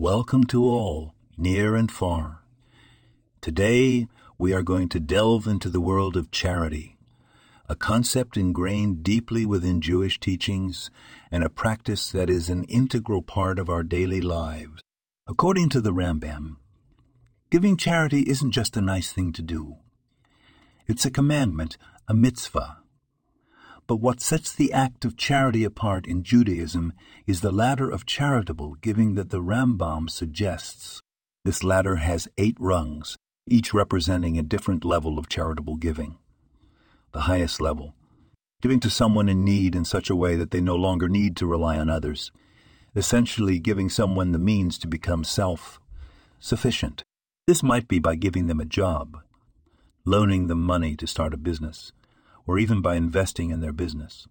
welcome to all, near and far. Today, we are going to delve into the world of charity, a concept ingrained deeply within Jewish teachings and a practice that is an integral part of our daily lives. According to the Rambam, giving charity isn't just a nice thing to do. It's a commandment, a mitzvah. But what sets the act of charity apart in Judaism is the ladder of charitable giving that the Rambam suggests. This ladder has eight rungs, each representing a different level of charitable giving. The highest level, giving to someone in need in such a way that they no longer need to rely on others, essentially giving someone the means to become self sufficient. This might be by giving them a job, loaning them money to start a business, or even by investing in their business.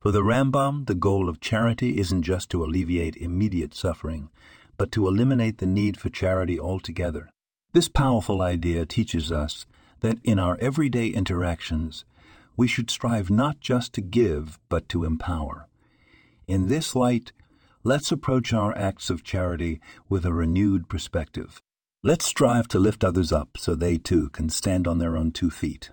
For the Rambam, the goal of charity isn't just to alleviate immediate suffering, but to eliminate the need for charity altogether. This powerful idea teaches us that in our everyday interactions, we should strive not just to give, but to empower. In this light, let's approach our acts of charity with a renewed perspective. Let's strive to lift others up so they too can stand on their own two feet.